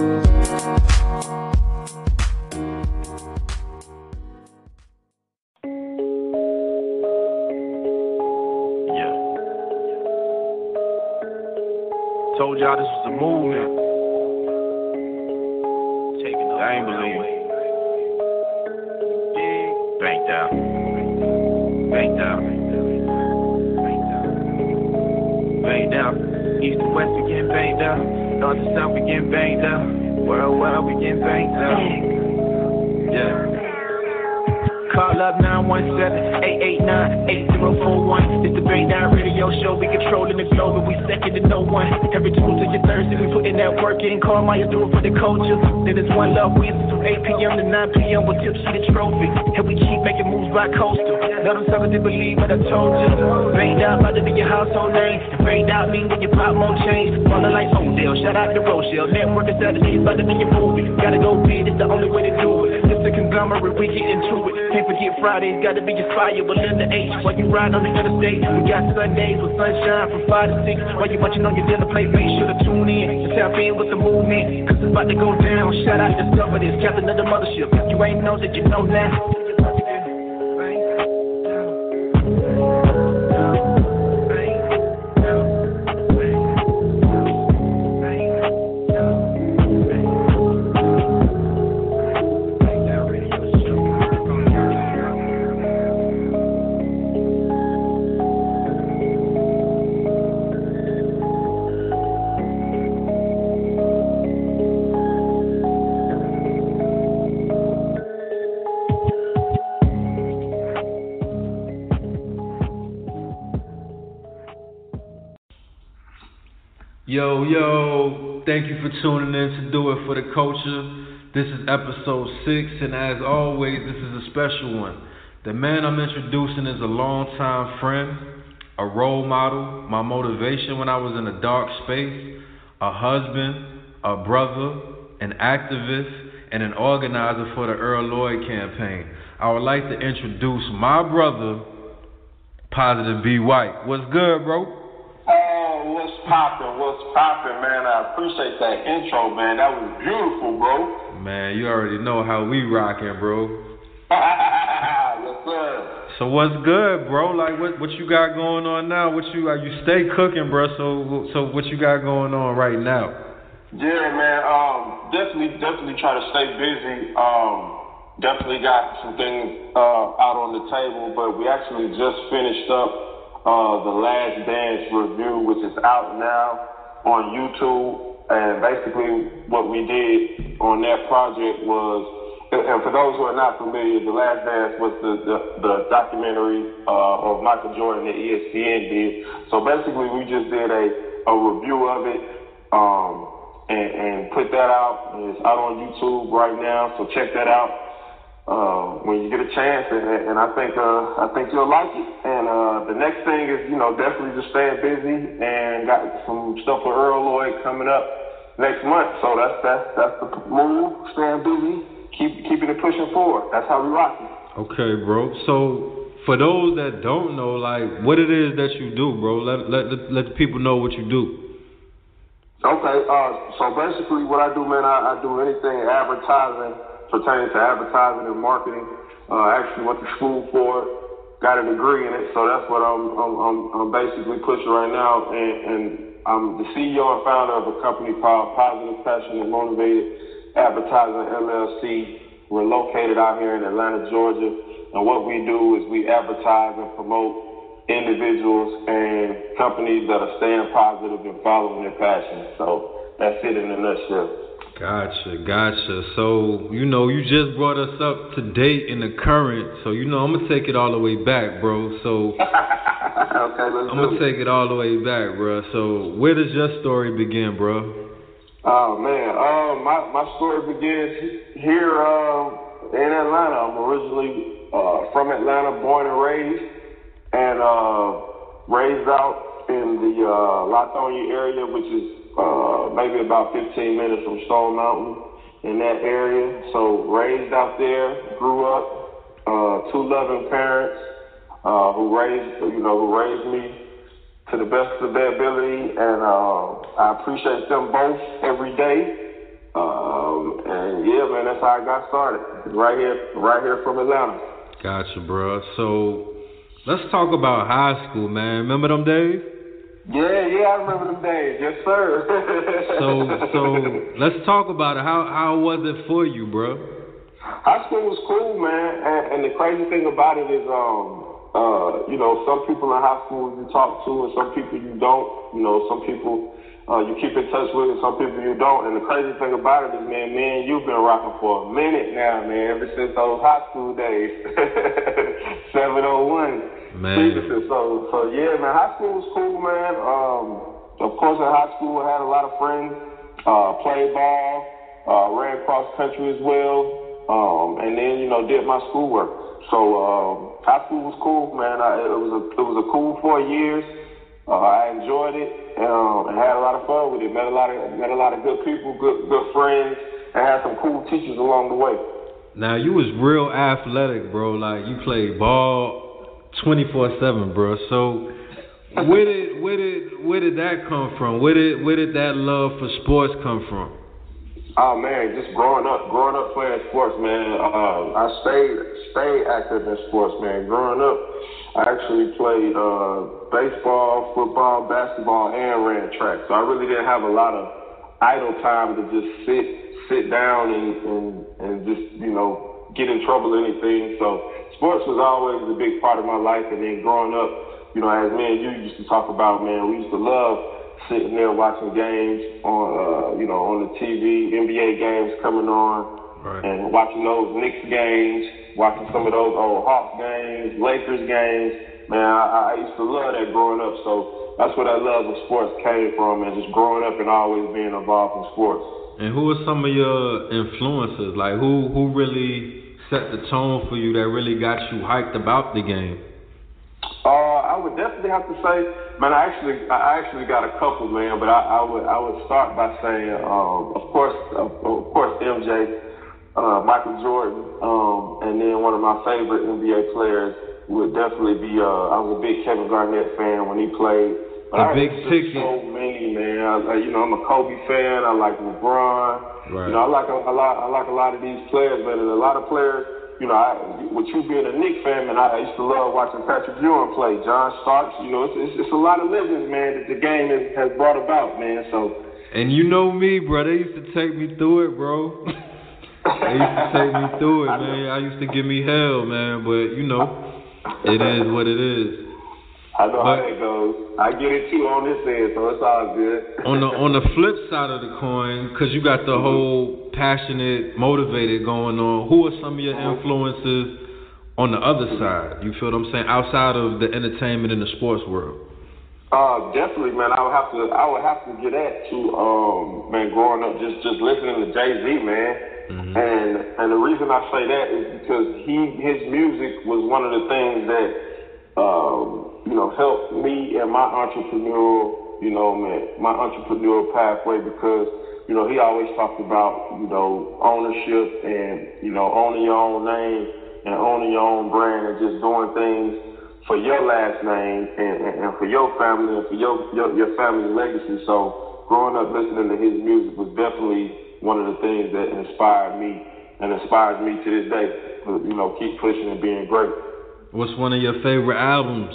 Told y'all this was a movement. We controlling the globe and we second to no one. Every Tuesday and Thursday we putting that work in. Call Maya do it for the culture. Then it's one love. We from 8 p.m. to 9 p.m. with Tipsy the Trophy. And we keep making moves by coastal. Let them suckers to believe what I told you. Bang Down about to be your household name. And Bang Down mean when you pop more change. Falling like Odell. Shout out to Rochelle. Network is Saturday. About to be your movie. Gotta go big. It's the only way to do it. It's conglomerate. We get into it. Can't forget Fridays, gotta be inspired with Linda H. While you ride on the interstate, we got Sundays with sunshine from 5 to 6. While you watching on your dinner plate, make sure to tune in and tap in with the movement. Cause it's about to go down. Shout out to this, captain of the mothership. You ain't know that you know now. Yo, yo, thank you for tuning in to Do It for the Culture. This is episode six, and as always, this is a special one. The man I'm introducing is a longtime friend, a role model, my motivation when I was in a dark space, a husband, a brother, an activist, and an organizer for the Earl Lloyd campaign. I would like to introduce my brother, Positive B White. What's good, bro? What's poppin'? What's poppin', man? I appreciate that intro, man. That was beautiful, bro. Man, you already know how we rockin', bro. yes, sir. So what's good, bro? Like, what what you got going on now? What you uh, you stay cooking, bro? So so what you got going on right now? Yeah, man. Um, definitely definitely try to stay busy. Um, definitely got some things uh, out on the table, but we actually just finished up uh, The Last Dance review, which is out now on YouTube. And basically, what we did on that project was, and for those who are not familiar, The Last Dance was the, the, the documentary uh, of Michael Jordan that ESPN did. So basically, we just did a, a review of it um, and, and put that out. It's out on YouTube right now, so check that out uh, when you get a chance, and, and I think uh, I think you'll like it. And uh, the next thing is, you know, definitely just staying busy and got some stuff for Earl Lloyd coming up next month. So that's that's that's the move. Staying busy, keep keeping it pushing forward. That's how we rock it. Okay, bro. So for those that don't know, like what it is that you do, bro, let let let the people know what you do. Okay, uh, so basically what I do, man, I, I do anything advertising pertaining to advertising and marketing. Uh, actually went to school for it, got a degree in it, so that's what I'm I'm, I'm, I'm basically pushing right now. And, and I'm the CEO and founder of a company called Positive Passion and Motivated Advertising LLC. We're located out here in Atlanta, Georgia, and what we do is we advertise and promote individuals and companies that are staying positive and following their passion. So that's it in a nutshell. Gotcha, gotcha. So, you know, you just brought us up to date in the current. So, you know, I'm going to take it all the way back, bro. So, okay, I'm going to take it all the way back, bro. So, where does your story begin, bro? Oh, man. Uh, my, my story begins here uh, in Atlanta. I'm originally uh, from Atlanta, born and raised, and uh, raised out in the uh, Lithonia area, which is uh, maybe about 15 minutes from Stone Mountain in that area. So raised out there, grew up, uh, two loving parents uh, who raised, you know, who raised me to the best of their ability, and uh, I appreciate them both every day. Um, and yeah, man, that's how I got started. Right here, right here from Atlanta. Gotcha, bro. So let's talk about high school, man. Remember them days? Yeah, yeah, I remember them days. Yes, sir. so, so let's talk about it. How how was it for you, bro? High school was cool, man. And, and the crazy thing about it is, um, uh, you know, some people in high school you talk to, and some people you don't. You know, some people uh, you keep in touch with, and some people you don't. And the crazy thing about it is, man, me and you've been rocking for a minute now, man. Ever since those high school days, seven oh one. Man. So, so yeah, man, high school was cool, man. Um, of course, in high school, I had a lot of friends. Uh, played ball, uh, ran cross country as well. Um, and then, you know, did my schoolwork. So um, high school was cool, man. I, it was a it was a cool four years. Uh, I enjoyed it um, and had a lot of fun with it. Met a lot of met a lot of good people, good good friends, and had some cool teachers along the way. Now you was real athletic, bro. Like you played ball twenty four seven, bro. So where did where did where did that come from? Where did where did that love for sports come from? Oh man, just growing up, growing up playing sports, man. Uh, I stayed stayed active in sports, man. Growing up, I actually played uh, baseball, football, basketball, and ran track. So I really didn't have a lot of idle time to just sit sit down and and, and just you know get in trouble or anything. So sports was always a big part of my life. And then growing up, you know, as me and you used to talk about, man, we used to love sitting there watching games on, uh, you know, on the TV, NBA games coming on, right. and watching those Knicks games, watching some of those old Hawks games, Lakers games. Man, I, I used to love that growing up. So that's where that love of sports came from, and just growing up and always being involved in sports. And who are some of your influences? Like who who really set the tone for you that really got you hyped about the game? Uh, I would definitely have to say, man, I actually, I actually got a couple, man, but I, I would, I would start by saying, um, of course, of, of course, MJ, uh, Michael Jordan, um, and then one of my favorite NBA players would definitely be, uh, I was a big Kevin Garnett fan when he played. But a big ticket. So many, man. I, you know, I'm a Kobe fan. I like LeBron. Right. You know, I like a, a lot. I like a lot of these players, man. And a lot of players you know, I, with you being a Knicks fan, man, I, used to love watching Patrick Ewing play, John Starks. You know, it's, it's, it's a lot of legends, man, that the game has, has brought about, man. So. And you know me, bro. They used to take me through it, bro. they used to take me through it, man. I used to give me hell, man. But you know, it is what it is. I know but, how that goes. I get it too on this end, so it's all good. on the on the flip side of the coin, because you got the mm-hmm. whole passionate, motivated going on. Who are some of your mm-hmm. influences on the other side? You feel what I'm saying? Outside of the entertainment and the sports world. Uh, definitely, man. I would have to. I would have to get at to, um, man. Growing up, just just listening to Jay Z, man. Mm-hmm. And and the reason I say that is because he his music was one of the things that um, you know, helped me and my entrepreneurial, you know, man, my entrepreneurial pathway because, you know, he always talked about, you know, ownership and, you know, owning your own name and owning your own brand and just doing things for your last name and, and, and for your family and for your, your your family legacy. So growing up listening to his music was definitely one of the things that inspired me and inspires me to this day. You know, keep pushing and being great. What's one of your favorite albums?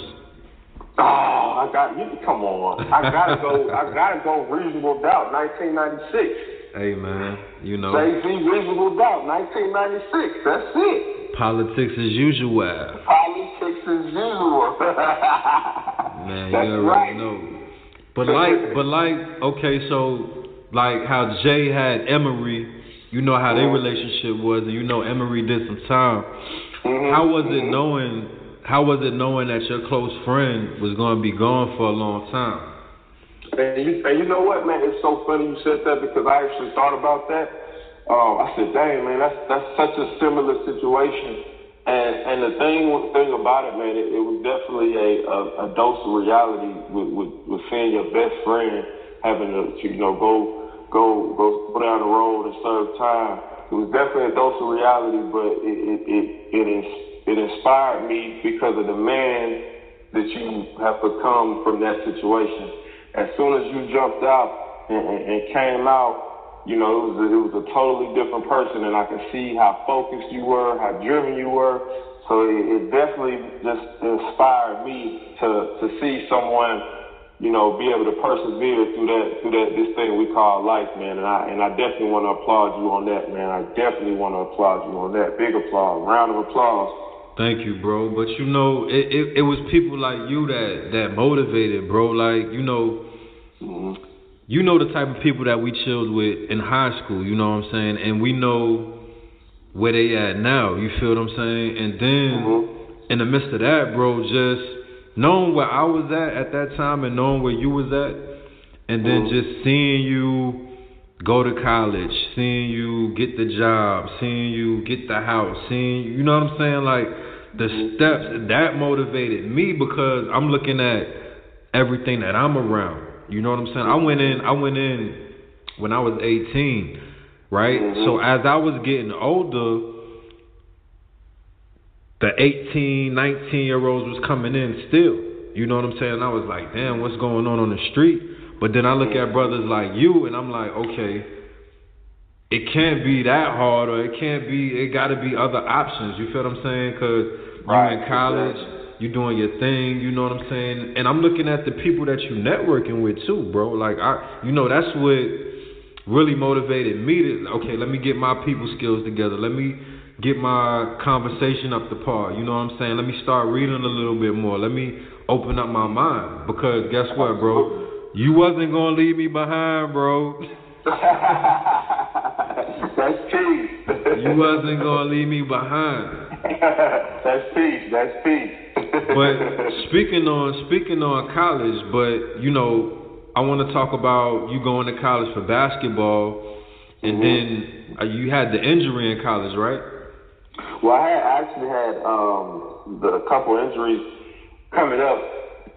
Oh, I got you. Come on, I gotta go. I gotta go. Reasonable Doubt, 1996. Hey man, you know. Jay Z, Reasonable Doubt, 1996. That's it. Politics as usual. Politics as usual. man, That's you already right. know. But like, but like, okay, so like how Jay had Emory, you know how their Mhm. relationship was, and you know Emory did some time. Mhm, How was it knowing? How was it knowing that your close friend was going to be gone for a long time? And you, and you know what, man? It's so funny you said that because I actually thought about that. Um, I said, dang, man, that's that's such a similar situation. And and the thing thing about it, man, it, it was definitely a, a, a dose of reality with, with with seeing your best friend having to you know go go go down the road and serve time. It was definitely a dose of reality, but it it it it, it inspired me because of the man that you have become from that situation. As soon as you jumped out and, and, and came out you know, it was a, it was a totally different person, and I could see how focused you were, how driven you were. So it, it definitely just inspired me to to see someone, you know, be able to persevere through that through that this thing we call life, man. And I and I definitely want to applaud you on that, man. I definitely want to applaud you on that. Big applause, round of applause. Thank you, bro. But you know, it, it, it was people like you that that motivated, bro. Like you know, mm-hmm you know the type of people that we chilled with in high school, you know what I'm saying? And we know where they at now, you feel what I'm saying? And then mm-hmm. in the midst of that, bro, just knowing where I was at at that time and knowing where you was at, and then mm-hmm. just seeing you go to college, seeing you get the job, seeing you get the house, seeing you know what I'm saying? Like the mm-hmm. steps that motivated me because I'm looking at everything that I'm around. You know what I'm saying? I went in. I went in when I was 18, right? Mm-hmm. So as I was getting older, the 18, 19 year olds was coming in still. You know what I'm saying? I was like, damn, what's going on on the street? But then I look at brothers like you, and I'm like, okay, it can't be that hard, or it can't be. It got to be other options. You feel what I'm saying? Cause right. you in college you're doing your thing, you know what I'm saying? And I'm looking at the people that you're networking with too, bro. Like I you know, that's what really motivated me to okay, let me get my people skills together. Let me get my conversation up to par. You know what I'm saying? Let me start reading a little bit more. Let me open up my mind. Because guess what, bro? You wasn't gonna leave me behind, bro. That's peace. you wasn't gonna leave me behind. That's peace. That's peace but speaking on speaking on college, but you know, I want to talk about you going to college for basketball, and mm-hmm. then uh, you had the injury in college, right? Well, I, had, I actually had um, the a couple injuries coming up,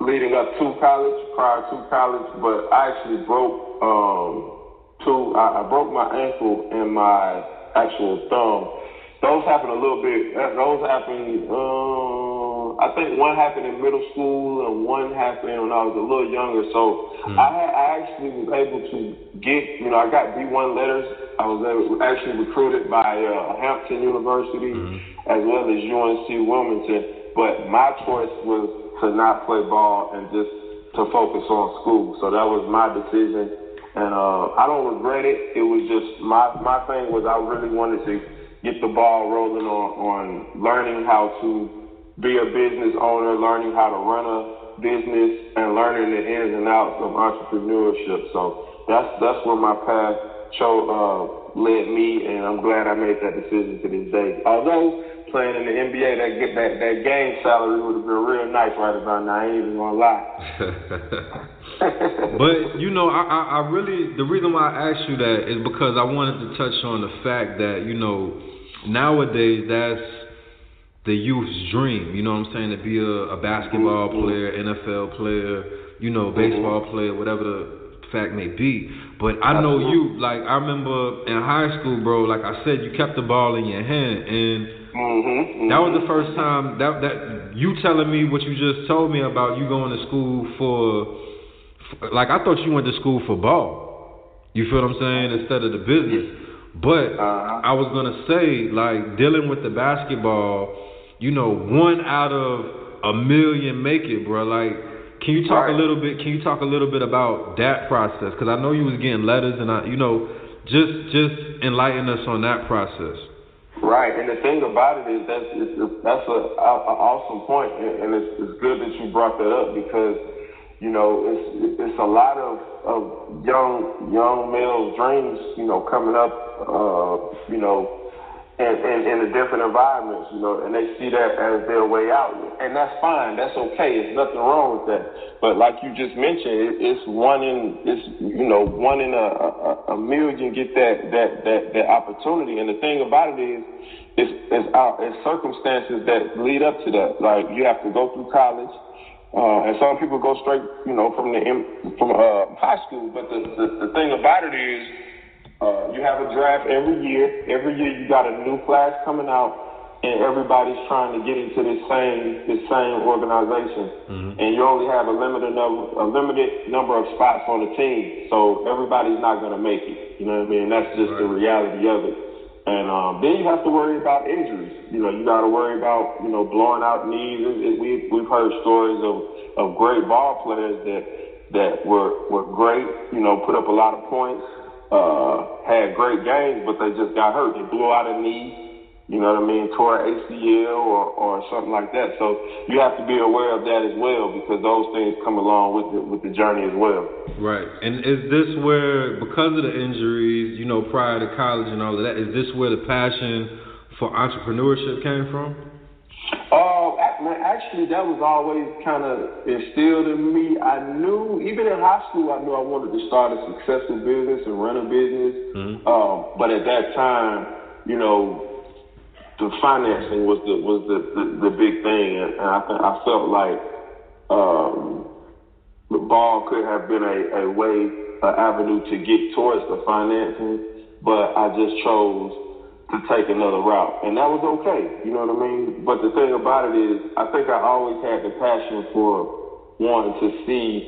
leading up to college, prior to college, but I actually broke um, two. I, I broke my ankle and my actual thumb. Those happened a little bit. Those happened. Um, I think one happened in middle school and one happened when I was a little younger. So mm. I, I actually was able to get, you know, I got D1 letters. I was actually recruited by uh, Hampton University mm. as well as UNC Wilmington. But my choice was to not play ball and just to focus on school. So that was my decision. And uh, I don't regret it. It was just my my thing was I really wanted to get the ball rolling on on learning how to be a business owner, learning how to run a business, and learning the ins and outs of entrepreneurship. So that's that's where my path chose, uh, led me, and I'm glad I made that decision to this day. Although playing in the NBA, that get that that game salary would have been real nice right about now. I ain't even gonna lie. but you know, I, I I really the reason why I asked you that is because I wanted to touch on the fact that you know nowadays that's the youth's dream. You know what I'm saying? To be a, a basketball mm-hmm. player, NFL player, you know, mm-hmm. baseball player, whatever the fact may be. But I know you. Like I remember in high school, bro. Like I said, you kept the ball in your hand, and mm-hmm. that was the first time that that you telling me what you just told me about you going to school for. for like I thought you went to school for ball. You feel what I'm saying? Instead of the business. But uh-huh. I was gonna say, like dealing with the basketball you know, one out of a million make it, bro. Like, can you talk right. a little bit? Can you talk a little bit about that process? Because I know you was getting letters, and I, you know, just just enlighten us on that process. Right, and the thing about it is that's it's, that's a, a, a awesome point, and it's, it's good that you brought that up because you know it's it's a lot of of young young males' dreams, you know, coming up, uh, you know, and, and in the different environments, you know, and they see that as their way out, and that's fine. That's okay. There's nothing wrong with that. But like you just mentioned, it, it's one in it's you know one in a, a, a million get that that that that opportunity. And the thing about it is, it's it's, our, it's circumstances that lead up to that. Like you have to go through college. Uh, and some people go straight, you know, from the from uh, high school. But the, the the thing about it is, uh, you have a draft every year. Every year you got a new class coming out, and everybody's trying to get into this same this same organization, mm-hmm. and you only have a limited number a limited number of spots on the team, so everybody's not going to make it. You know what I mean? That's just right. the reality of it. And um, then you have to worry about injuries. You know, you got to worry about you know blowing out knees. It, it, we we've heard stories of of great ball players that that were were great. You know, put up a lot of points, uh, had great games, but they just got hurt. They blew out a knee you know what I mean, tore ACL or, or something like that. So you have to be aware of that as well because those things come along with the, with the journey as well. Right. And is this where, because of the injuries, you know, prior to college and all of that, is this where the passion for entrepreneurship came from? Uh, actually, that was always kind of instilled in me. I knew, even in high school, I knew I wanted to start a successful business and run a business. Mm-hmm. Um, but at that time, you know, the financing was the was the, the, the big thing, and, I think I felt like um, the ball could have been a, a way, an avenue to get towards the financing, but I just chose to take another route, and that was okay. You know what I mean? But the thing about it is, I think I always had the passion for wanting to see,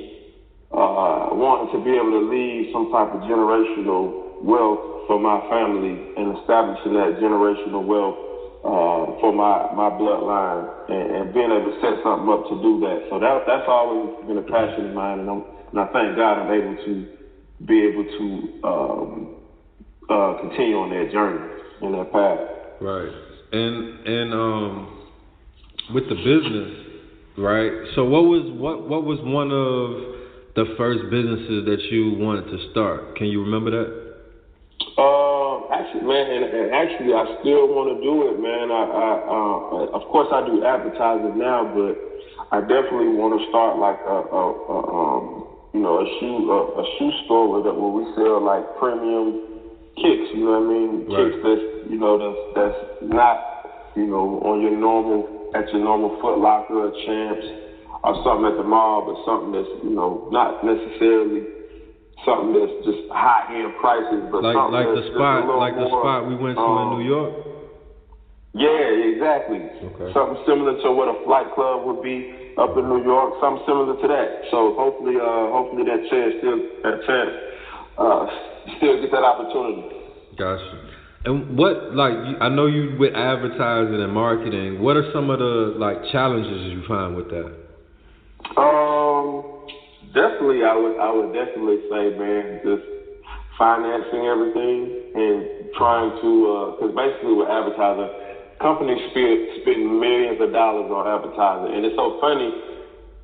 uh, wanting to be able to leave some type of generational wealth for my family and establishing that generational wealth uh, for my my bloodline and, and being able to set something up to do that. So that that's always been a passion of mine, and, I'm, and I thank God I'm able to be able to um, uh, continue on that journey in that path. Right, and and um, with the business, right? So what was what what was one of the first businesses that you wanted to start? Can you remember that? Um, actually, man, and, and actually, I still want to do it, man. I, I uh, of course, I do advertising now, but I definitely want to start like a, a, a um, you know, a shoe, a, a shoe store that where we sell like premium kicks. You know what I mean? Right. Kicks that's you know that's that's not you know on your normal at your normal Foot Locker or Champs or something at the mall, but something that's you know not necessarily something that's just high end prices, but like like the spot like the spot we went to um, in New York. Yeah, exactly. Okay. Something similar to what a flight club would be up in New York. Something similar to that. So hopefully, uh, hopefully that chance still that chance uh, still get that opportunity. Gotcha. And what like I know you with advertising and marketing. What are some of the like challenges you find with that? Um definitely, I would I would definitely say, man, just financing everything and trying to because uh, basically with advertising, companies spend spend millions of dollars on advertising, and it's so funny,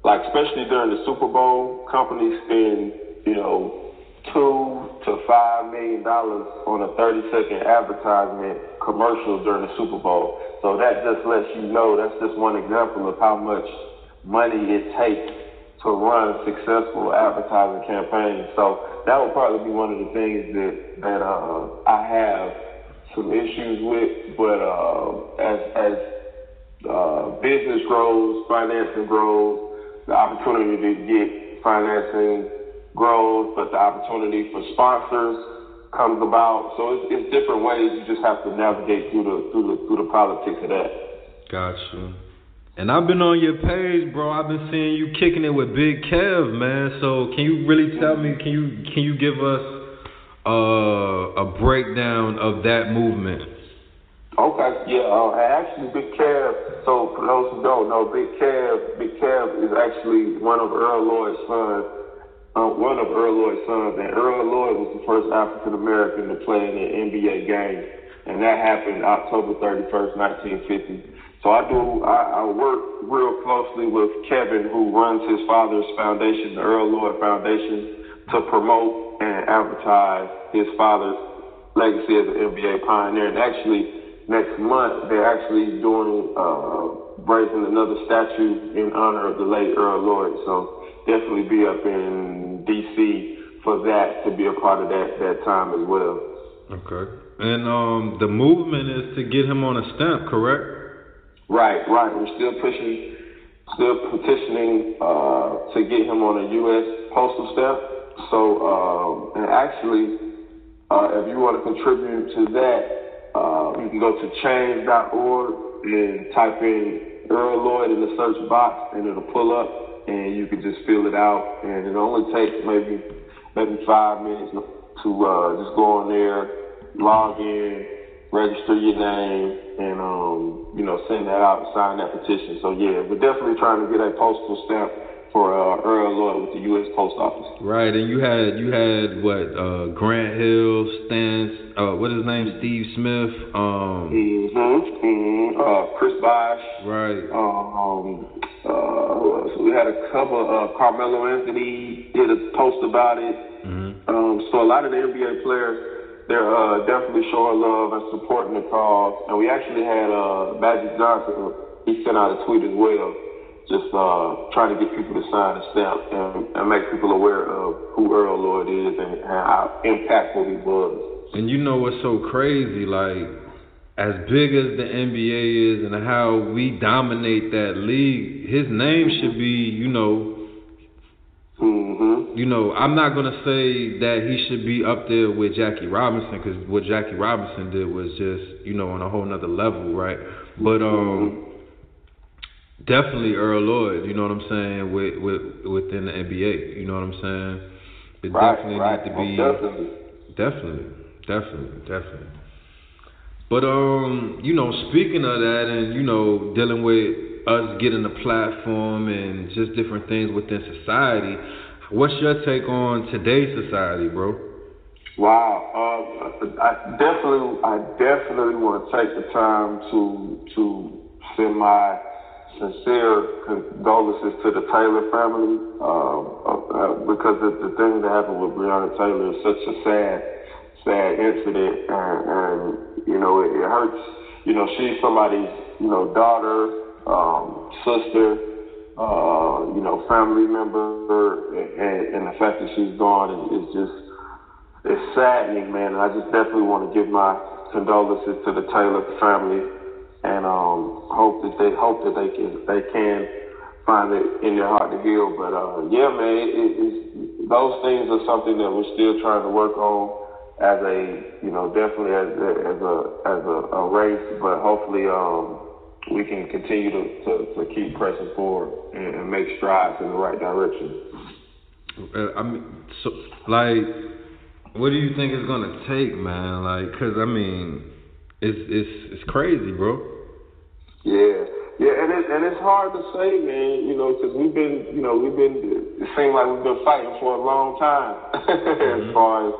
like especially during the Super Bowl, companies spend you know two to five million dollars on a 30 second advertisement commercial during the Super Bowl. So that just lets you know that's just one example of how much money it takes to run successful advertising campaigns. So that would probably be one of the things that that uh, I have some issues with. But uh, as as uh, business grows, financing grows, the opportunity to get financing grows, but the opportunity for sponsors comes about. So it's, it's different ways. You just have to navigate through the through the through the politics of that. Gotcha. And I've been on your page, bro. I've been seeing you kicking it with Big Kev, man. So can you really tell me? Can you can you give us uh, a breakdown of that movement? Okay, yeah. Uh, actually, Big Kev. So for those who don't know, Big Kev, Big Kev is actually one of Earl Lloyd's sons. Uh, one of Earl Lloyd's sons, and Earl Lloyd was the first African American to play in an NBA game, and that happened October 31st, 1950. So I do, I, I work real closely with Kevin, who runs his father's foundation, the Earl Lloyd Foundation, to promote and advertise his father's legacy as an NBA pioneer. And actually, next month, they're actually doing, uh, raising another statue in honor of the late Earl Lloyd. So definitely be up in D.C. for that, to be a part of that, that time as well. Okay. And um, the movement is to get him on a stamp, correct? Right, right. We're still pushing, still petitioning uh, to get him on a U.S. postal stamp. So, um, and actually, uh, if you want to contribute to that, uh, you can go to change.org and type in Earl Lloyd in the search box, and it'll pull up, and you can just fill it out. And it only takes maybe maybe five minutes to uh, just go on there, log in, register your name, and um, you know send that out, and sign that petition. So yeah, we're definitely trying to get a postal stamp for uh, Earl Lloyd with the U.S. Post Office. Right, and you had you had what uh, Grant Hill, Stans, uh, what is his name, Steve Smith, um, mm-hmm, mm-hmm. Uh, Chris Bosh, right, um, uh, so we had a couple of Carmelo Anthony did a post about it. Mm-hmm. Um, so a lot of the NBA players, they're uh, definitely showing love and supporting the cause. And we actually had uh, Magic Johnson. He sent out a tweet as well just uh, trying to get people to sign a stamp and, and make people aware of who Earl Lloyd is and how impactful he was. And you know what's so crazy? Like, as big as the NBA is and how we dominate that league, his name should be, you know, Mm-hmm. You know, I'm not gonna say that he should be up there with Jackie Robinson because what Jackie Robinson did was just, you know, on a whole nother level, right? But um, mm-hmm definitely Earl Lloyd. You know what I'm saying? With with within the NBA. You know what I'm saying? It right, definitely right. need to be definitely. definitely, definitely, definitely. But um, you know, speaking of that, and you know, dealing with us getting a platform and just different things within society. What's your take on today's society, bro? Wow, uh, I definitely, I definitely want to take the time to to send my sincere condolences to the Taylor family um, uh, because the, the thing that happened with Breonna Taylor is such a sad, sad incident, and, and you know it, it hurts. You know, she's somebody's you know daughter, um, sister, uh, you know, family member, and, and the fact that she's gone is, is just it's saddening, man. And I just definitely want to give my condolences to the Taylor family and um, hope that they hope that they can they can find it in their heart to heal. But uh, yeah, man, it, it's, those things are something that we're still trying to work on as a you know definitely as a, as a as a, a race, but hopefully um, we can continue to, to, to keep pressing forward and, and make strides in the right direction. Uh, I mean, so like, what do you think it's gonna take, man? Like, cause I mean it's it's it's crazy, bro. Yeah, yeah, and it, and it's hard to say, man. You know, because we've been, you know, we've been. It seems like we've been fighting for a long time, mm-hmm. as far as.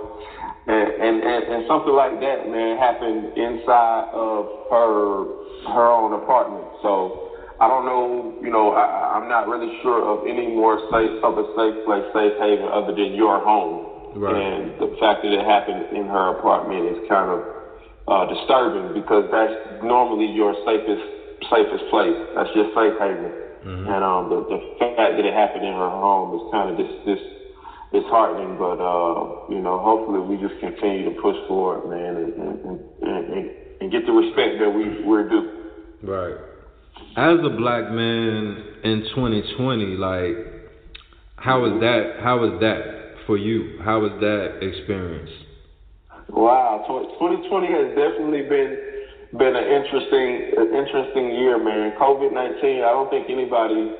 And, and, and and something like that, man, happened inside of her her own apartment. So I don't know, you know, I, I'm not really sure of any more safe of a safe place, safe haven other than your home. Right. And the fact that it happened in her apartment is kind of uh, disturbing because that's normally your safest safest place. That's your safe haven. Mm-hmm. And um, the, the fact that it happened in her home is kind of this this disheartening. But uh, you know, hopefully we just continue to push forward, man, and and, and, and, get the respect that we we're due. Right. As a black man in 2020, like, how is that? How is that for you? How was that experience? Wow, 2020 has definitely been been an interesting an interesting year, man. COVID 19. I don't think anybody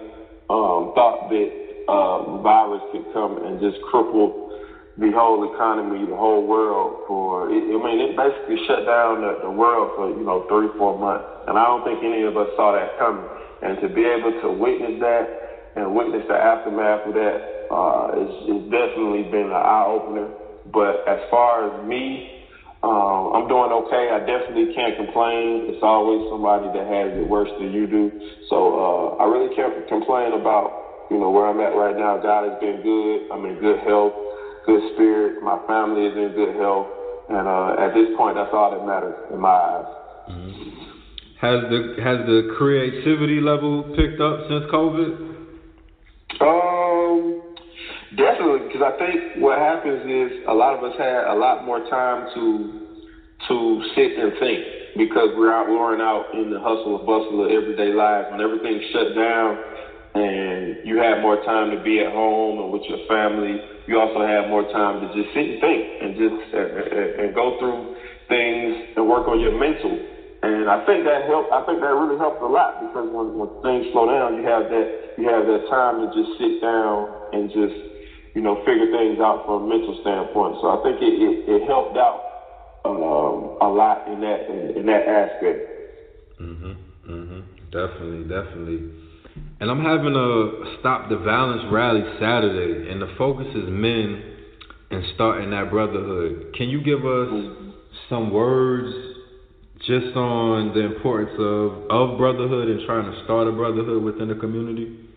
um, thought that uh, virus could come and just cripple the whole economy, the whole world. For it, I mean, it basically shut down the, the world for you know three four months, and I don't think any of us saw that coming. And to be able to witness that and witness the aftermath of that uh, is, is definitely been an eye opener but as far as me, um, I'm doing okay. I definitely can't complain. It's always somebody that has it worse than you do. So uh, I really can't complain about you know where I'm at right now. God has been good. I'm in good health, good spirit. My family is in good health, and uh, at this point, that's all that matters in my eyes. Mm-hmm. Has the has the creativity level picked up since COVID? Um, Definitely, because I think what happens is a lot of us had a lot more time to to sit and think because we're out worn out in the hustle and bustle of everyday life. When everything's shut down and you have more time to be at home and with your family, you also have more time to just sit and think and just uh, and go through things and work on your mental and I think that helped. I think that really helped a lot because when, when things slow down, you have that you have that time to just sit down and just you know figure things out from a mental standpoint. So I think it it, it helped out um, a lot in that in, in that aspect. Mhm. Mhm. Definitely. Definitely. And I'm having a stop the violence rally Saturday, and the focus is men and starting that brotherhood. Can you give us some words just on the importance of, of brotherhood and trying to start a brotherhood within the community?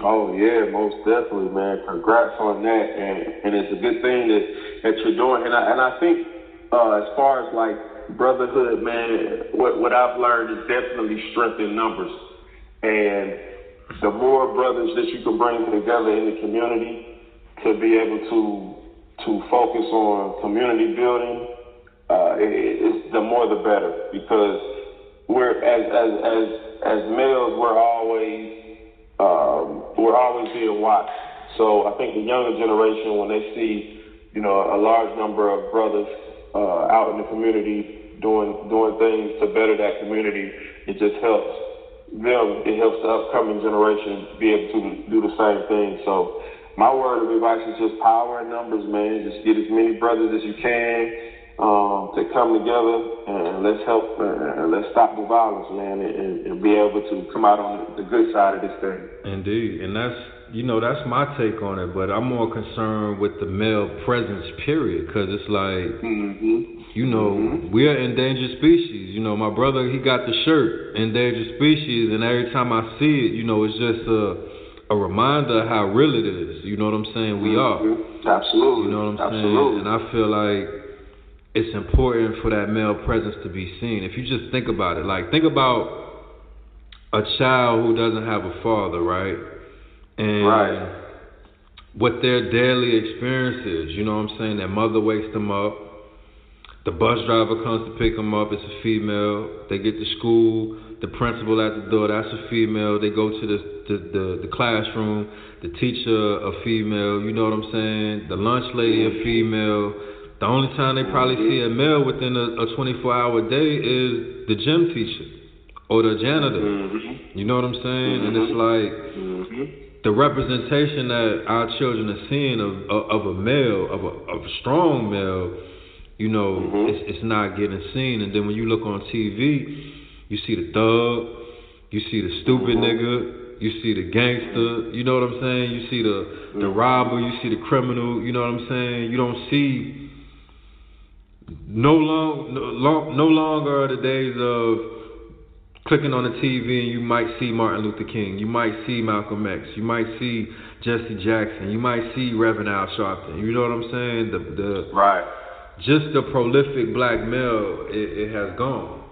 Oh yeah, most definitely, man. Congrats on that, and and it's a good thing that that you're doing. And I and I think uh, as far as like brotherhood, man, what what I've learned is definitely strength in numbers, and the more brothers that you can bring together in the community to be able to to focus on community building uh, it, it's the more the better because we're as as as as males we're always um, we're always being watched. So I think the younger generation when they see you know a large number of brothers uh, out in the community doing doing things to better that community, it just helps them. It helps the upcoming generation be able to do the same thing. So my word of advice is just power in numbers, man. Just get as many brothers as you can um, to come together and let's help uh, and let's stop the violence, man, and, and, be able to come out on the good side of this thing. Indeed, and that's you know that's my take on it, but I'm more concerned with the male presence, period, because it's like. Mm-hmm. You know, mm-hmm. we're endangered species. You know, my brother, he got the shirt, endangered species, and every time I see it, you know, it's just a a reminder of how real it is. You know what I'm saying? We mm-hmm. are. Absolutely. You know what I'm Absolutely. saying? And I feel like it's important for that male presence to be seen. If you just think about it, like think about a child who doesn't have a father, right? And right. what their daily experience is, you know what I'm saying? Their mother wakes them up. The bus driver comes to pick them up. It's a female. They get to school. The principal at the door. That's a female. They go to the the, the, the classroom. The teacher a female. You know what I'm saying? The lunch lady a female the only time they probably see a male within a, a 24 hour day is the gym teacher or the janitor. Mm-hmm. You know what I'm saying? Mm-hmm. And it's like mm-hmm. The representation that our children are seeing of of, of a male, of a, of a strong male. You know, mm-hmm. it's it's not getting seen. And then when you look on TV, you see the thug, you see the stupid mm-hmm. nigga, you see the gangster, you know what I'm saying? You see the the mm-hmm. robber, you see the criminal, you know what I'm saying? You don't see no long, no, long, no longer are the days of clicking on the TV and you might see Martin Luther King, you might see Malcolm X, you might see Jesse Jackson, you might see Reverend Al Sharpton. You know what I'm saying? The the right. Just the prolific black male, it, it has gone.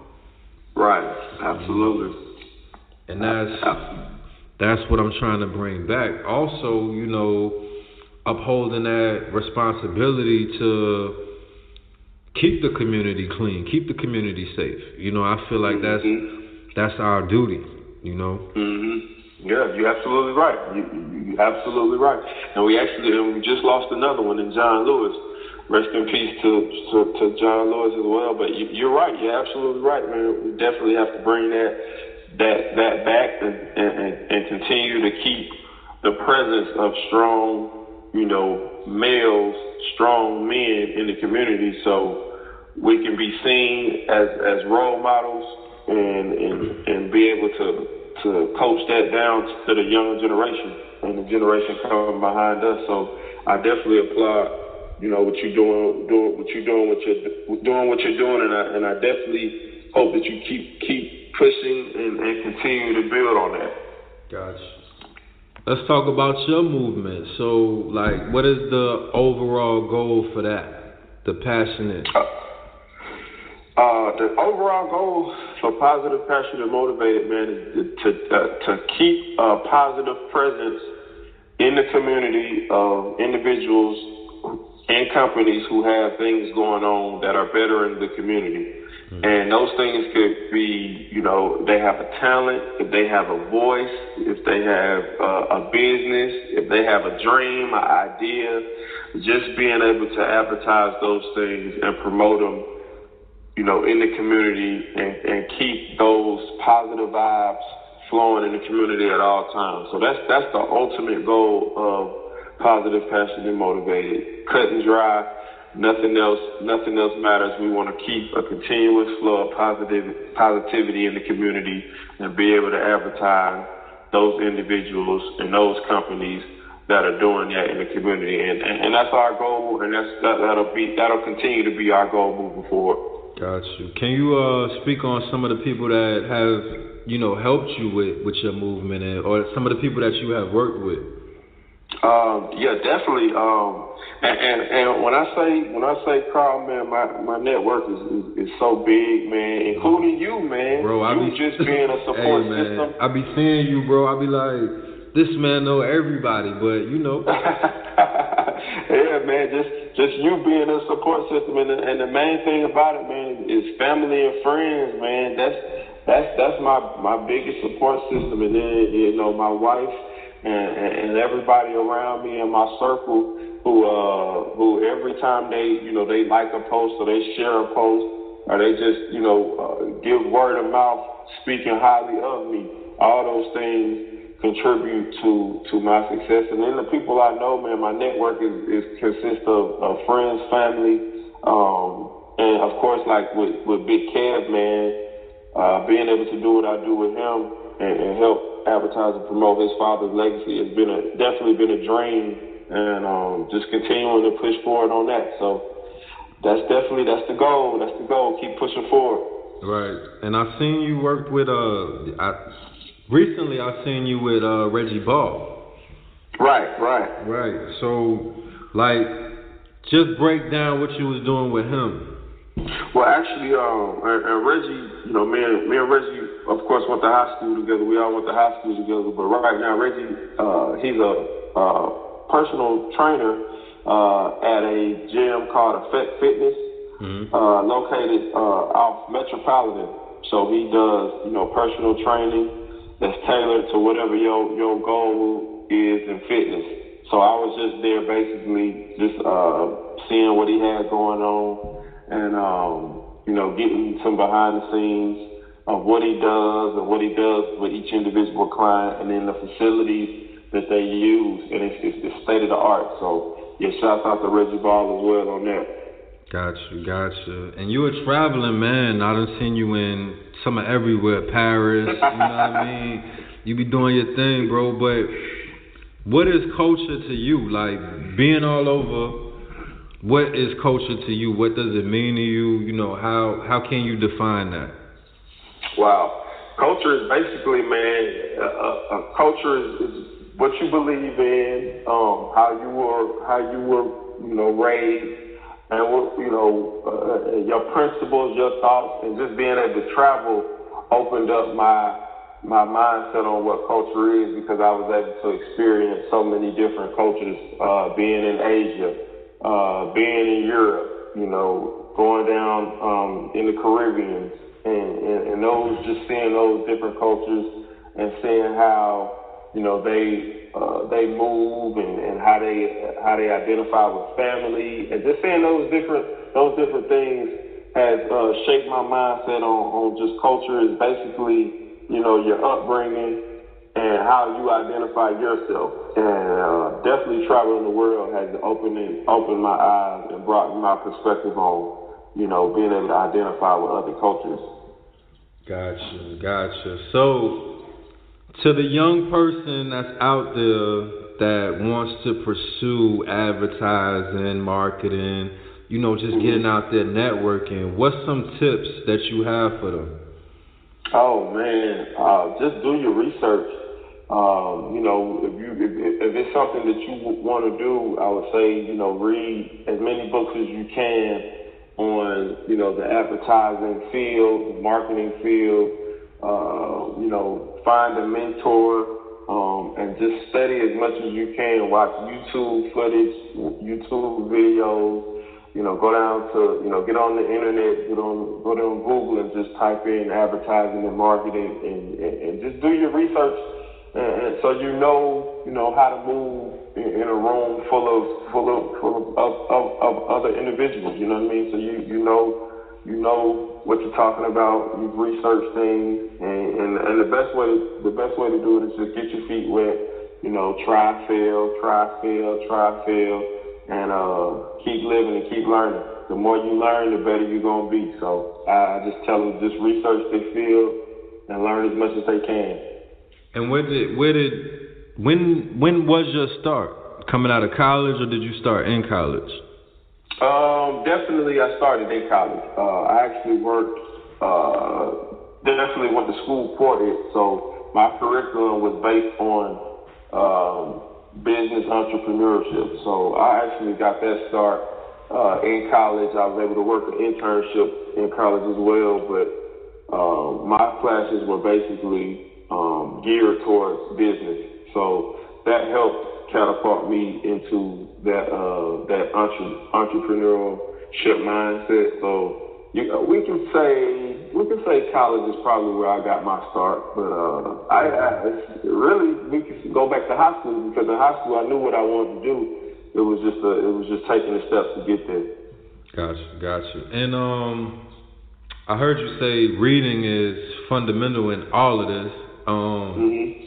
Right. Absolutely. And that's that's what I'm trying to bring back. Also, you know, upholding that responsibility to keep the community clean, keep the community safe. You know, I feel like mm-hmm. that's our duty. You know. Mhm. Yeah, you're absolutely right. You, are absolutely right. And we actually we just lost another one in John Lewis. Rest in peace to to, to John Lewis as well. But you, you're right. You're absolutely right, man. We definitely have to bring that that that back and, and, and continue to keep the presence of strong, you know, males, strong men in the community. So we can be seen as as role models and and and be able to to coach that down to the younger generation and the generation coming behind us. So I definitely applaud you know what you're doing doing what you're doing what you're doing what you're doing and I and I definitely hope that you keep keep pushing and, and continue to build on that. Gotcha. Let's talk about your movement. So, like, what is the overall goal for that? The passionate. Uh, uh, the overall goal for positive, passionate, motivated man is to uh, to keep a positive presence in the community of individuals and companies who have things going on that are better in the community. Mm-hmm. And those things could be, you know, they have a talent, if they have a voice, if they have uh, a business, if they have a dream, an idea, just being able to advertise those things and promote them you know, in the community and, and keep those positive vibes flowing in the community at all times. So that's that's the ultimate goal of positive, passionate, and motivated. Cut and dry. Nothing else. Nothing else matters. We want to keep a continuous flow of positive positivity in the community and be able to advertise those individuals and those companies that are doing that in the community. And and, and that's our goal. And that's that, that'll be that'll continue to be our goal moving forward. Got you. Can you uh, speak on some of the people that have, you know, helped you with, with your movement, and, or some of the people that you have worked with? Um, yeah, definitely. Um, and, and and when I say when I say Carl, man, my my network is, is, is so big, man, including you, man. Bro, I you be just being a support hey, man, system. I be seeing you, bro. I be like, this man know everybody, but you know. yeah, man, just just you being a support system, and the, and the main thing about it, man, is family and friends, man. That's that's that's my my biggest support system, and then you know my wife and, and everybody around me in my circle who uh who every time they you know they like a post or they share a post or they just you know uh, give word of mouth speaking highly of me, all those things contribute to to my success. And then the people I know, man, my network is, is consists of, of friends, family, um, and of course, like with with Big Kev, man, uh, being able to do what I do with him and, and help advertise and promote his father's legacy has been a definitely been a dream, and um, just continuing to push forward on that. So. That's definitely that's the goal. That's the goal. Keep pushing forward. Right, and I've seen you work with uh, I, Recently, I seen you with uh, Reggie Ball. Right, right, right. So, like, just break down what you was doing with him. Well, actually, um, and, and Reggie, you know, me and, me and Reggie, of course, went to high school together. We all went to high school together. But right now, Reggie, uh, he's a uh, personal trainer uh, at a gym called Effect Fitness, mm-hmm. uh, located uh, off Metropolitan. So he does, you know, personal training that's tailored to whatever your your goal is in fitness. So I was just there basically just uh, seeing what he had going on and um, you know getting some behind the scenes of what he does and what he does with each individual client and then the facilities that they use and it's, it's, it's state of the art. So yeah, shouts out to Reggie Ball as well on that. Gotcha, gotcha. And you a traveling man. I done seen you in some of everywhere, Paris. You know what I mean? You be doing your thing, bro. But what is culture to you? Like being all over. What is culture to you? What does it mean to you? You know how how can you define that? Wow, culture is basically, man. A, a culture is, is what you believe in, um, how you were, how you were, you know, raised and you know uh, your principles, your thoughts, and just being able to travel opened up my my mindset on what culture is because I was able to experience so many different cultures. Uh, being in Asia, uh, being in Europe, you know, going down um, in the Caribbean, and, and, and those just seeing those different cultures and seeing how you know they uh, they move and, and how they how they identify with family and just seeing those different those different things has uh, shaped my mindset on, on just culture is basically you know your upbringing and how you identify yourself and uh, definitely traveling the world has opened opened my eyes and brought my perspective on you know being able to identify with other cultures. Gotcha, gotcha. So to the young person that's out there that wants to pursue advertising, marketing, you know, just mm-hmm. getting out there networking, what's some tips that you have for them? Oh man, uh, just do your research. Um, you know, if you if, if it's something that you want to do, I would say you know read as many books as you can on you know the advertising field, the marketing field uh, you know, find a mentor, um, and just study as much as you can. Watch YouTube footage, YouTube videos. You know, go down to you know, get on the internet, get on go down Google and just type in advertising and marketing, and, and, and just do your research, and, and so you know, you know how to move in, in a room full of full of full of, of, of, of other individuals. You know what I mean? So you you know you know what you're talking about. You've researched things, and, and and the best way the best way to do it is just get your feet wet. You know, try, fail, try, fail, try, fail, and uh, keep living and keep learning. The more you learn, the better you're gonna be. So I, just tell them just research their field and learn as much as they can. And where did where did when when was your start? Coming out of college, or did you start in college? Um, definitely, I started in college. Uh, I actually worked. Uh, definitely went to school for it. So my curriculum was based on um, business entrepreneurship. So I actually got that start uh, in college. I was able to work an internship in college as well. But um, my classes were basically um, geared towards business. So that helped catapult me into that uh, that entre- entrepreneurship mindset. So you, uh, we can say we can say college is probably where I got my start. But uh, I, I really we can go back to high school because in high school I knew what I wanted to do. It was just a, it was just taking the steps to get there. Gotcha, gotcha. And um, I heard you say reading is fundamental in all of this. Um, mm-hmm.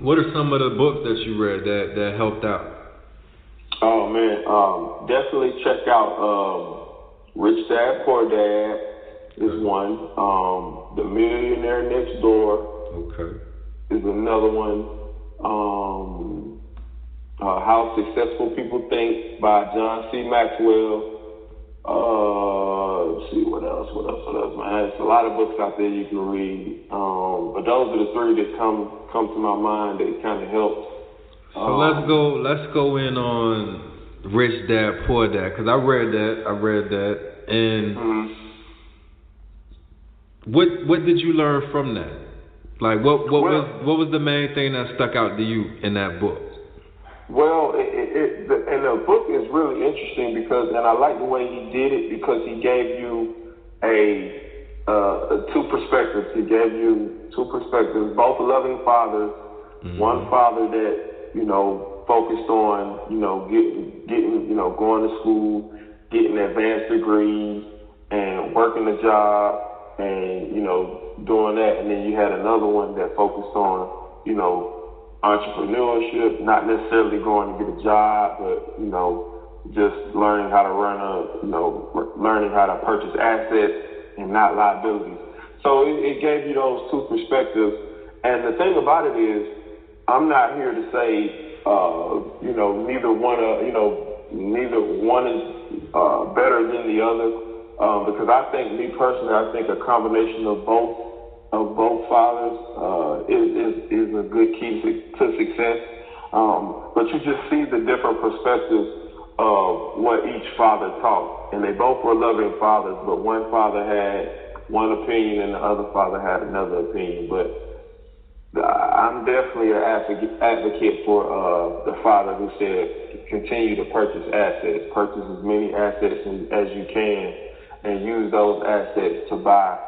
What are some of the books that you read that that helped out? Oh man, um, definitely check out um, Rich Dad Poor Dad is one. Um, the Millionaire Next Door. Okay. Is another one. Um, uh, How Successful People Think by John C. Maxwell. Uh, let's see what else, what else, what else, man. it's a lot of books out there you can read. Um, but those are the three that come come to my mind that kind of helped. So um, let's go, let's go in on Rich Dad Poor Dad because I read that, I read that, and mm-hmm. what what did you learn from that? Like what what well, was what was the main thing that stuck out to you in that book? Well, it, it, it, the, and the book is really interesting because, and I like the way he did it because he gave you a, uh, two perspectives. He gave you two perspectives, both loving fathers. Mm-hmm. One father that you know focused on you know getting getting you know going to school, getting advanced degrees, and working a job, and you know doing that. And then you had another one that focused on you know entrepreneurship, not necessarily going to get a job, but you know, just learning how to run a, you know, learning how to purchase assets and not liabilities. So it, it gave you those two perspectives. And the thing about it is, I'm not here to say, uh, you know, neither one, uh, you know, neither one is uh, better than the other, um, because I think, me personally, I think a combination of both of both fathers uh, is, is, is a good key to, success. Um, but you just see the different perspectives of what each father taught. And they both were loving fathers, but one father had one opinion and the other father had another opinion. But I'm definitely an advocate, advocate for uh, the father who said continue to purchase assets, purchase as many assets as you can, and use those assets to buy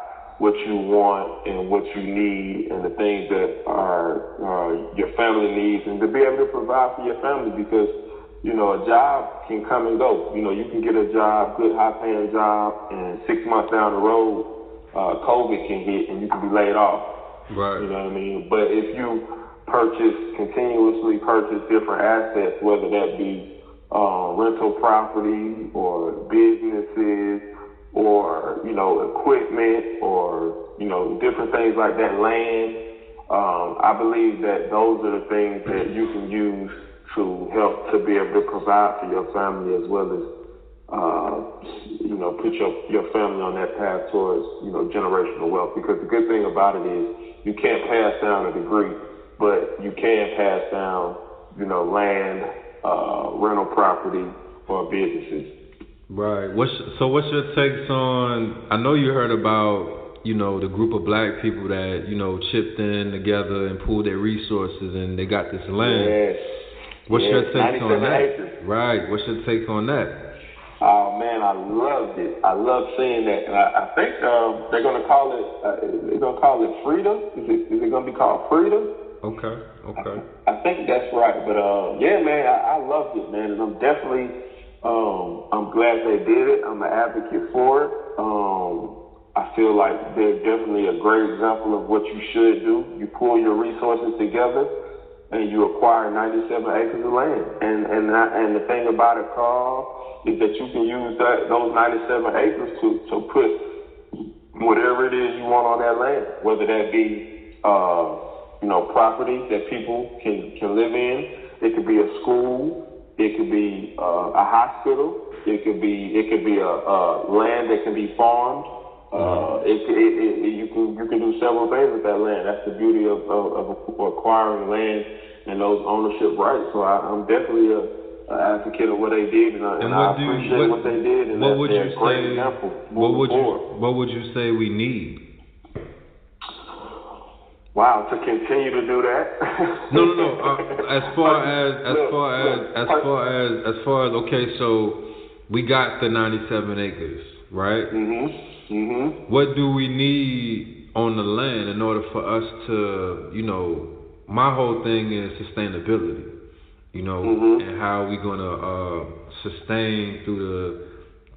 what you want and what you need and the things that are uh, your family needs and to be able to provide for your family because you know a job can come and go. You know you can get a job good high paying job and six months down the road uh, covid can hit and you can be laid off. Right. You know what i mean? But if you purchase continuously purchase different assets whether that be uh, rental property or businesses or you know equipment or you know different things like that land um, I believe that those are the things that you can use to help to be able to provide for your family as well as uh, you know put your your family on that path towards you know generational wealth. Because the good thing about it is you can't pass down a degree but you can pass down you know land uh, rental property or businesses Right. What's so? What's your takes on? I know you heard about you know the group of black people that you know chipped in together and pooled their resources and they got this land. Yes. What's yes. your take on that? Acres. Right. What's your take on that? Oh man, I loved it. I love seeing that, and I, I think um, they're gonna call it. Uh, they're gonna call it freedom. Is it? Is it gonna be called freedom? Okay. Okay. I, I think that's right. But uh, yeah, man, I, I loved it, man, and I'm definitely um, I'm glad they did it. I'm an advocate for it. Um, I feel like they're definitely a great example of what you should do. You pull your resources together and you acquire 97 acres of land. And and and the thing about it, Carl, is that you can use that those 97 acres to to put whatever it is you want on that land, whether that be uh, you know property that people can can live in. It could be a school. It could be uh, a hospital. It could be it could be a, a land that can be farmed. Uh, it, it, it, you can you can do several things with that land. That's the beauty of, of, of acquiring land and those ownership rights. So I, I'm definitely a, a advocate of what they did, and, I, and, and I appreciate you, what, what, they did. And what would you say? Example what would forward. you What would you say we need? Wow, to continue to do that. no, no, no. Uh, as far as as look, far as look, as far as as far as okay, so we got the 97 acres, right? Mhm. Mm-hmm. What do we need on the land in order for us to, you know, my whole thing is sustainability, you know, mm-hmm. and how we gonna uh, sustain through the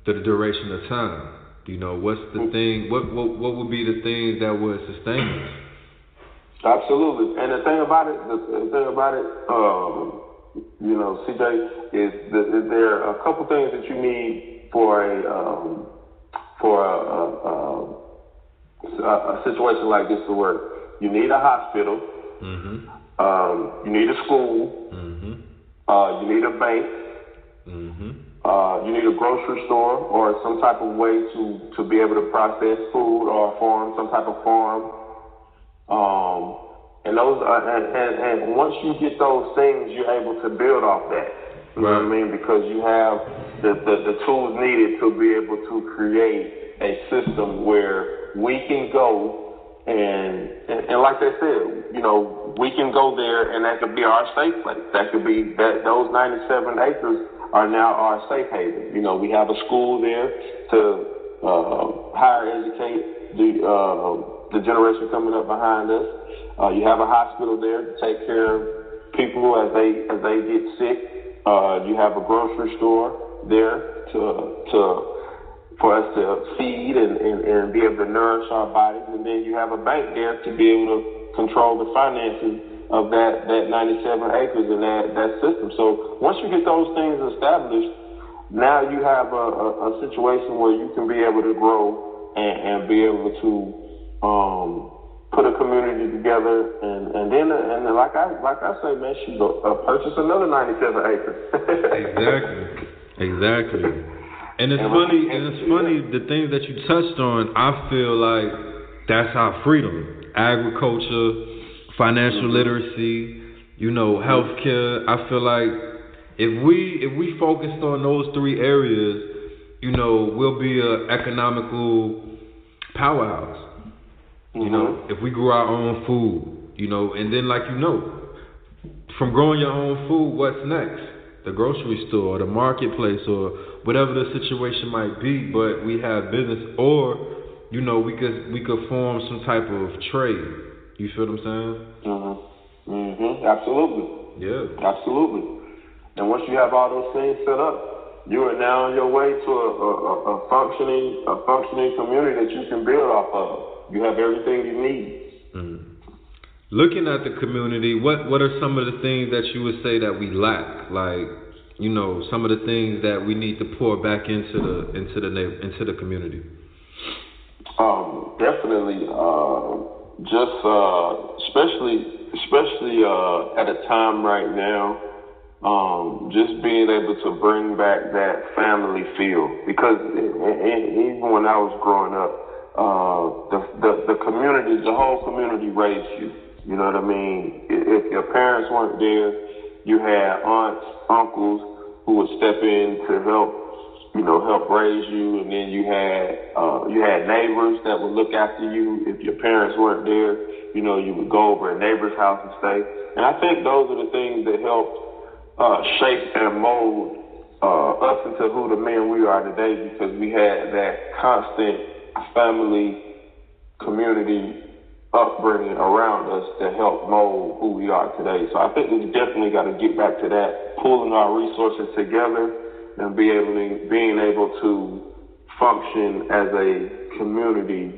through the duration of time. You know, what's the mm-hmm. thing? What what what would be the things that would sustain us? Absolutely, and the thing about it, the, the thing about it, um, you know, CJ, is that there are a couple things that you need for a um, for a, a, a, a situation like this to work. You need a hospital. Mm-hmm. Um, you need a school. Mm-hmm. Uh, you need a bank. Mm-hmm. Uh, you need a grocery store or some type of way to, to be able to process food or farm, some type of farm. Um, and those, uh, and, and, and once you get those things, you're able to build off that. You know what I mean? Because you have the, the, the tools needed to be able to create a system where we can go and, and, and like I said, you know, we can go there and that could be our safe place. That could be that those 97 acres are now our safe haven. You know, we have a school there to uh, higher educate the uh, the generation coming up behind us. Uh, you have a hospital there to take care of people as they as they get sick uh, you have a grocery store there to to for us to feed and, and, and be able to nourish our bodies, and then you have a bank there to be able to control the finances of that that 97 acres and that that system. So once you get those things established, now you have a, a, a situation where you can be able to grow and, and be able to um, put a community together, and and then and then like I like I say, man, she go uh, purchase another ninety seven acres. exactly, exactly. And it's and funny, and it's funny the things that you touched on. I feel like that's our freedom: agriculture, financial mm-hmm. literacy, you know, healthcare. I feel like if we if we focused on those three areas, you know, we'll be an economical powerhouse. You know, mm-hmm. if we grew our own food, you know, and then like you know, from growing your own food, what's next? The grocery store, or the marketplace, or whatever the situation might be. But we have business, or you know, we could we could form some type of trade. You feel what I'm saying? Mhm. Mhm. Absolutely. Yeah. Absolutely. And once you have all those things set up, you are now on your way to a, a, a functioning a functioning community that you can build off of. You have everything you need. Mm. Looking at the community, what what are some of the things that you would say that we lack? Like, you know, some of the things that we need to pour back into the into the into the community. Um, definitely, uh, just uh, especially especially uh, at a time right now, um, just being able to bring back that family feel because even when I was growing up uh, the, the the community, the whole community raised you. You know what I mean? If your parents weren't there, you had aunts, uncles who would step in to help, you know, help raise you, and then you had uh, you had neighbors that would look after you. If your parents weren't there, you know, you would go over a neighbor's house and stay. And I think those are the things that helped uh, shape and mold uh, us into who the men we are today because we had that constant family, community upbringing around us to help mold who we are today. So I think we definitely got to get back to that, pulling our resources together and be able to, being able to function as a community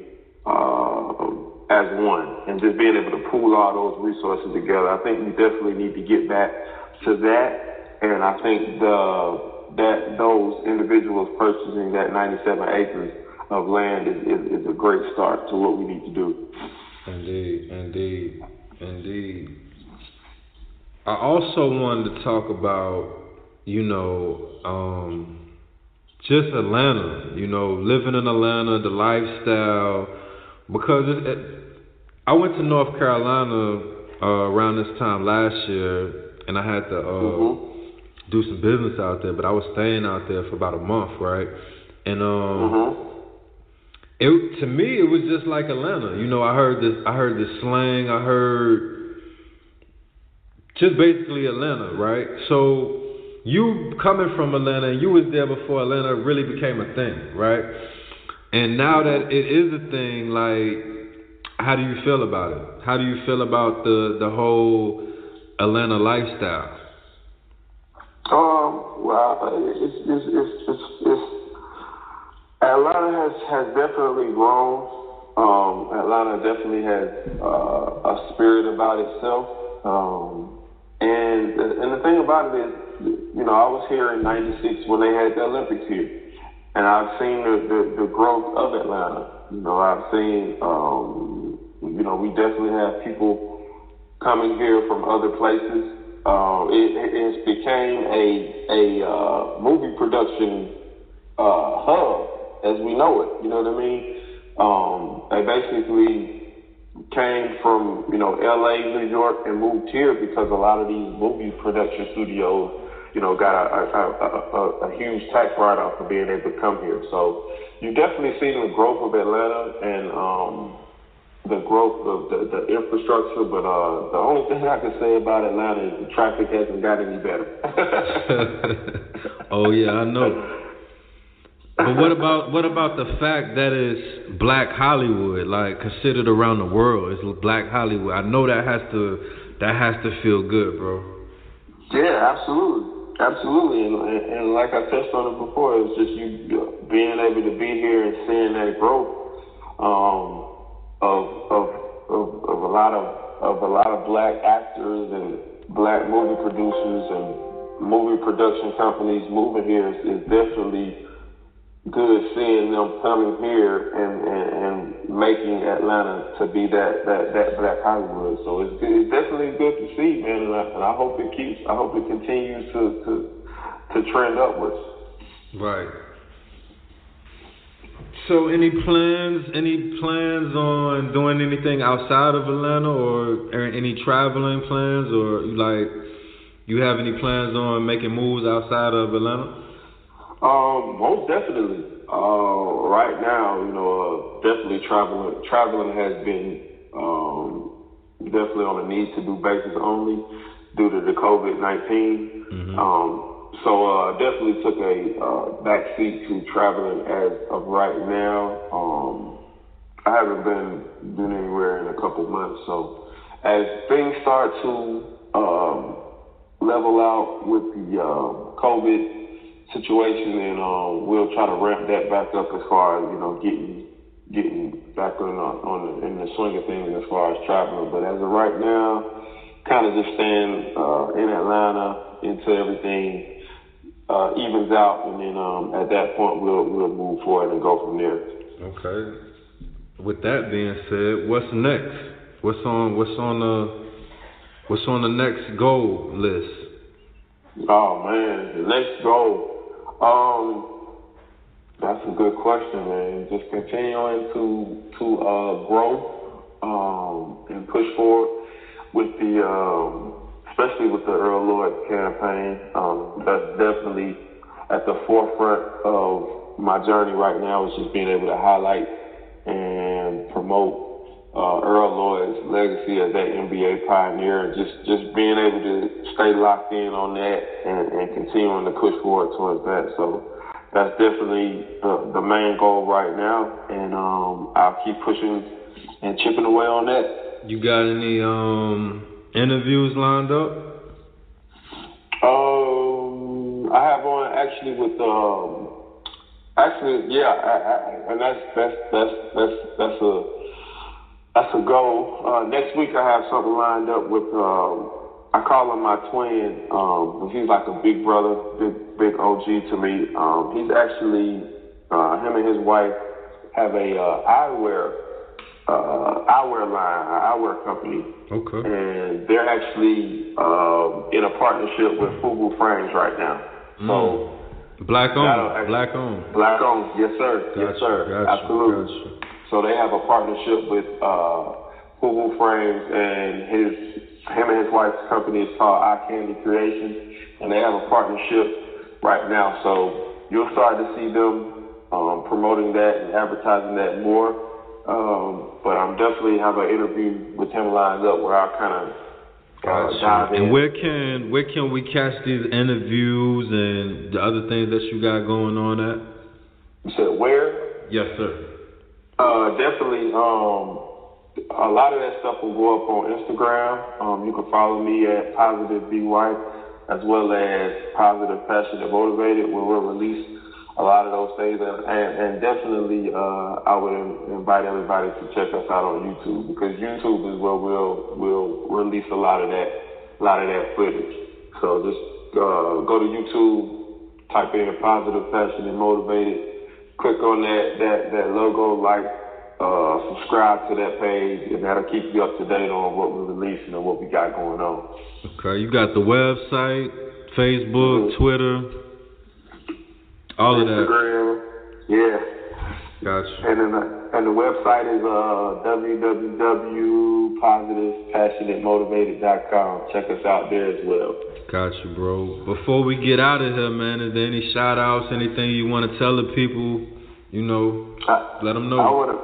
uh, as one, and just being able to pool all those resources together. I think we definitely need to get back to that, and I think the that those individuals purchasing that 97 acres of land is, is, is a great start to what we need to do. Indeed, indeed, indeed. I also wanted to talk about, you know, um, just Atlanta, you know, living in Atlanta, the lifestyle, because it, it, I went to North Carolina uh, around this time last year, and I had to uh, mm-hmm. do some business out there, but I was staying out there for about a month, right? And um, mm-hmm. It to me it was just like Atlanta. You know, I heard this, I heard this slang, I heard just basically Atlanta, right? So you coming from Atlanta, and you was there before Atlanta really became a thing, right? And now that it is a thing, like, how do you feel about it? How do you feel about the the whole Atlanta lifestyle? Um, well, it's it's it's, it's, it's Atlanta has has definitely grown. Um, Atlanta definitely has uh, a spirit about itself. Um, and and the thing about it is you know, I was here in '96 when they had the Olympics here, and I've seen the, the, the growth of Atlanta. You know, I've seen, um, you know, we definitely have people coming here from other places. Uh, it, it became a a uh, movie production uh, hub as we know it. You know what I mean? Um, they basically came from you know L.A., New York, and moved here because a lot of these movie production studios you know, got a, a, a, a, huge tax write-off for being able to come here. So you definitely seen the growth of Atlanta and um, the growth of the, the infrastructure. But uh, the only thing I can say about Atlanta is the traffic hasn't got any better. oh yeah, I know. But what about what about the fact that it's Black Hollywood, like considered around the world? It's Black Hollywood. I know that has to that has to feel good, bro. Yeah, absolutely. Absolutely, and, and, and like I touched on it before, it's just you being able to be here and seeing that growth um, of, of of of a lot of of a lot of black actors and black movie producers and movie production companies moving here is, is definitely good seeing them coming here and, and, and making Atlanta to be that, that, that black Hollywood. So it's, good, it's definitely good to see, man, and I, and I hope it keeps, I hope it continues to, to, to trend upwards. Right. So any plans, any plans on doing anything outside of Atlanta or, or any traveling plans or like you have any plans on making moves outside of Atlanta? Um, most definitely. Uh, right now, you know, uh, definitely traveling. Traveling has been um, definitely on a need to do basis only due to the COVID 19 mm-hmm. um, so uh, definitely took a uh, back seat to traveling as of right now. Um, I haven't been been anywhere in a couple months, so as things start to um, level out with the uh, COVID situation, and um, we'll try to ramp that back up as far as you know getting getting back on on the, in the swing of things as far as traveling. But as of right now, kind of just staying uh, in Atlanta until everything uh, evens out, and then um, at that point we'll we'll move forward and go from there. Okay. With that being said, what's next? What's on what's on the what's on the next goal list? Oh man, the next goal. Um, that's a good question, man. Just continuing to to uh, grow um, and push forward with the, um, especially with the Earl Lloyd campaign. Um, that's definitely at the forefront of my journey right now. Is just being able to highlight and promote uh, Earl Lloyd's legacy as that NBA pioneer, and just just being able to stay locked in on that and, and continuing to push forward towards that. So that's definitely the, the main goal right now, and um, I'll keep pushing and chipping away on that. You got any um, interviews lined up? Um, I have one actually with um, Actually, yeah, I, I, and that's that's that's that's that's a that's a goal. Uh, next week, I have something lined up with. Um, I call him my twin. Um, he's like a big brother, big big OG to me. Um, he's actually uh, him and his wife have a uh, eyewear uh, eyewear line, an eyewear company. Okay. And they're actually uh, in a partnership with Fubu Frames right now. Mm. So Black owned. Black owned. Black owned. Yes, sir. Gotcha, yes, sir. Gotcha, Absolutely. Gotcha. So they have a partnership with uh, Fubu Frames, and his him and his wife's company is called Eye Candy Creations, and they have a partnership right now. So you'll start to see them um, promoting that and advertising that more. Um, but I'm definitely have an interview with him lined up where I kind of Gotcha. And where can where can we catch these interviews and the other things that you got going on at? You said where? Yes, sir. Uh, definitely. Um, a lot of that stuff will go up on Instagram. Um, you can follow me at Positive Be White as well as Positive Passionate Motivated, where we'll release a lot of those things. And, and, and definitely, uh, I would invite everybody to check us out on YouTube because YouTube is where we'll we'll release a lot of that a lot of that footage. So just uh, go to YouTube, type in positive, passionate, motivated, click on that that that logo, like, uh, subscribe to that page, and that'll keep you up to date on what we're releasing and what we got going on. Okay, you got the website, Facebook, mm-hmm. Twitter. All of that. Instagram, Yeah. Gotcha. And then the, and the website is uh, www.positivepassionatemotivated.com. Check us out there as well. Gotcha, bro. Before we get out of here, man, is there any shout outs, anything you want to tell the people? You know, I, let them know. I want to.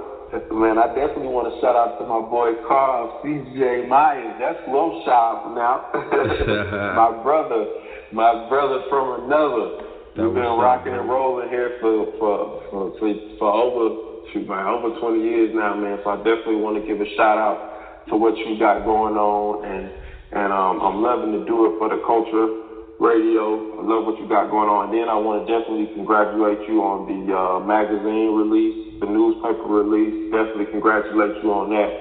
Man, I definitely want to shout out to my boy Carl CJ Myers. That's I'm shouting out. my brother, my brother from another. That We've been rocking and rolling here for for for, for, for over shoot, man, over 20 years now, man. So I definitely want to give a shout out to what you got going on, and and um, I'm loving to do it for the culture radio. I love what you got going on. And then I want to definitely congratulate you on the uh, magazine release, the newspaper release. Definitely congratulate you on that.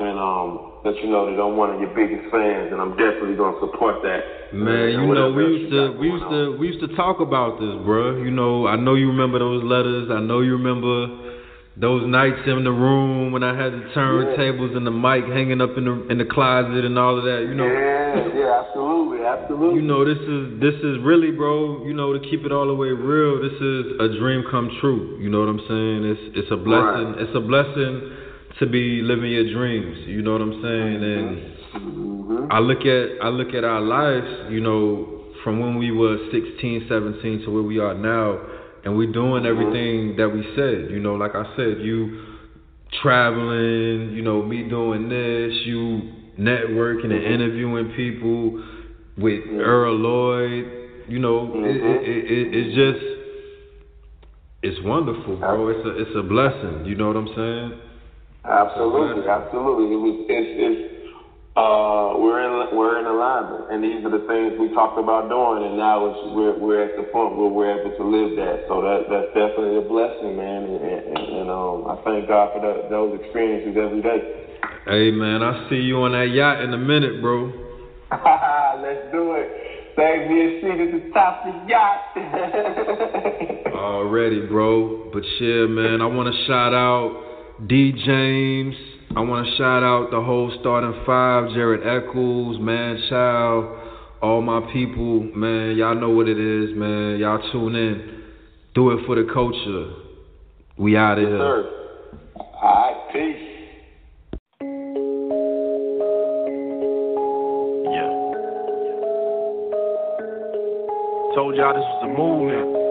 And um, let you know that I'm one of your biggest fans, and I'm definitely gonna support that. Man, you know we used to we used to we used to talk about this, bro. You know, I know you remember those letters. I know you remember those nights in the room when I had the turntables yeah. and the mic hanging up in the in the closet and all of that. You know. Yeah, yeah, absolutely, absolutely. You know, this is this is really, bro. You know, to keep it all the way real, this is a dream come true. You know what I'm saying? It's it's a blessing. Right. It's a blessing to be living your dreams. You know what I'm saying? And mm-hmm. I look at I look at our lives, you know, from when we were 16, 17 to where we are now, and we're doing mm-hmm. everything that we said. You know, like I said, you traveling, you know, me doing this, you networking and mm-hmm. interviewing people with Earl Lloyd. You know, it, it, it, it's just it's wonderful, bro. It's a it's a blessing. You know what I'm saying? Absolutely, absolutely. It was it's, it's uh, we're in we're in alignment, and these are the things we talked about doing, and now it's we're we're at the point where we're able to live that. So that that's definitely a blessing, man. And, and, and um, I thank God for that, those experiences every day. Hey, man, I see you on that yacht in a minute, bro. Let's do it. Save me a seat at the top of the yacht. Already, bro. But yeah, man, I want to shout out. D. James. I want to shout out the whole starting five, Jared Eccles, Man Child, all my people, man. Y'all know what it is, man. Y'all tune in. Do it for the culture. We out of yes, here. Sir. All right, peace. Yeah. Told y'all this was a movement.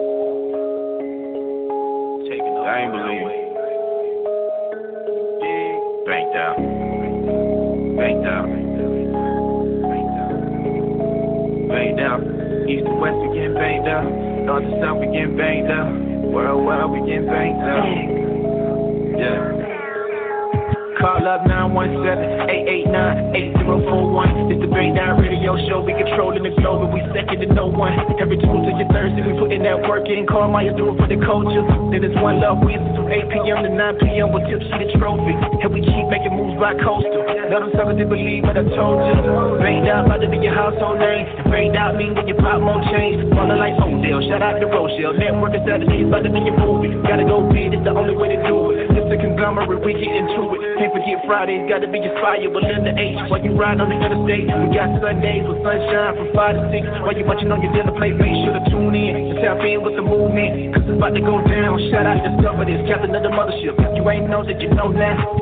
East to west, we getting banged up. North to south, we getting banked out. Worldwide, we getting banged up. Yeah. Call up 917-889-8041. It's the Breakdown Radio Show. We controlling the globe and we second to no one. Every Tuesday and Thursday we putting that work in. Carl Myers do it for the culture. Then it's one love we from 8 p.m. to 9 p.m. with Tipsy the Trophy. And we keep making moves by coastal. Let them suckers to believe what I told you. Breakdown about to be your household name. And Breakdown mean when you pop more change. Falling like Odell. Shout out to Rochelle. Network is Saturdays about to be your movie. Gotta go big. It's the only way to do it. It's a conglomerate. We get into it. Can't forget Fridays. Gotta be inspired. In the H. While you ride on the interstate. We got Sundays with sunshine from 5 to 6. While you watching on your dinner plate. Make sure to tune in. And tap in with the movement. Cause it's about to go down. Shout out, discover this. Captain of the mothership. You ain't know that you know now.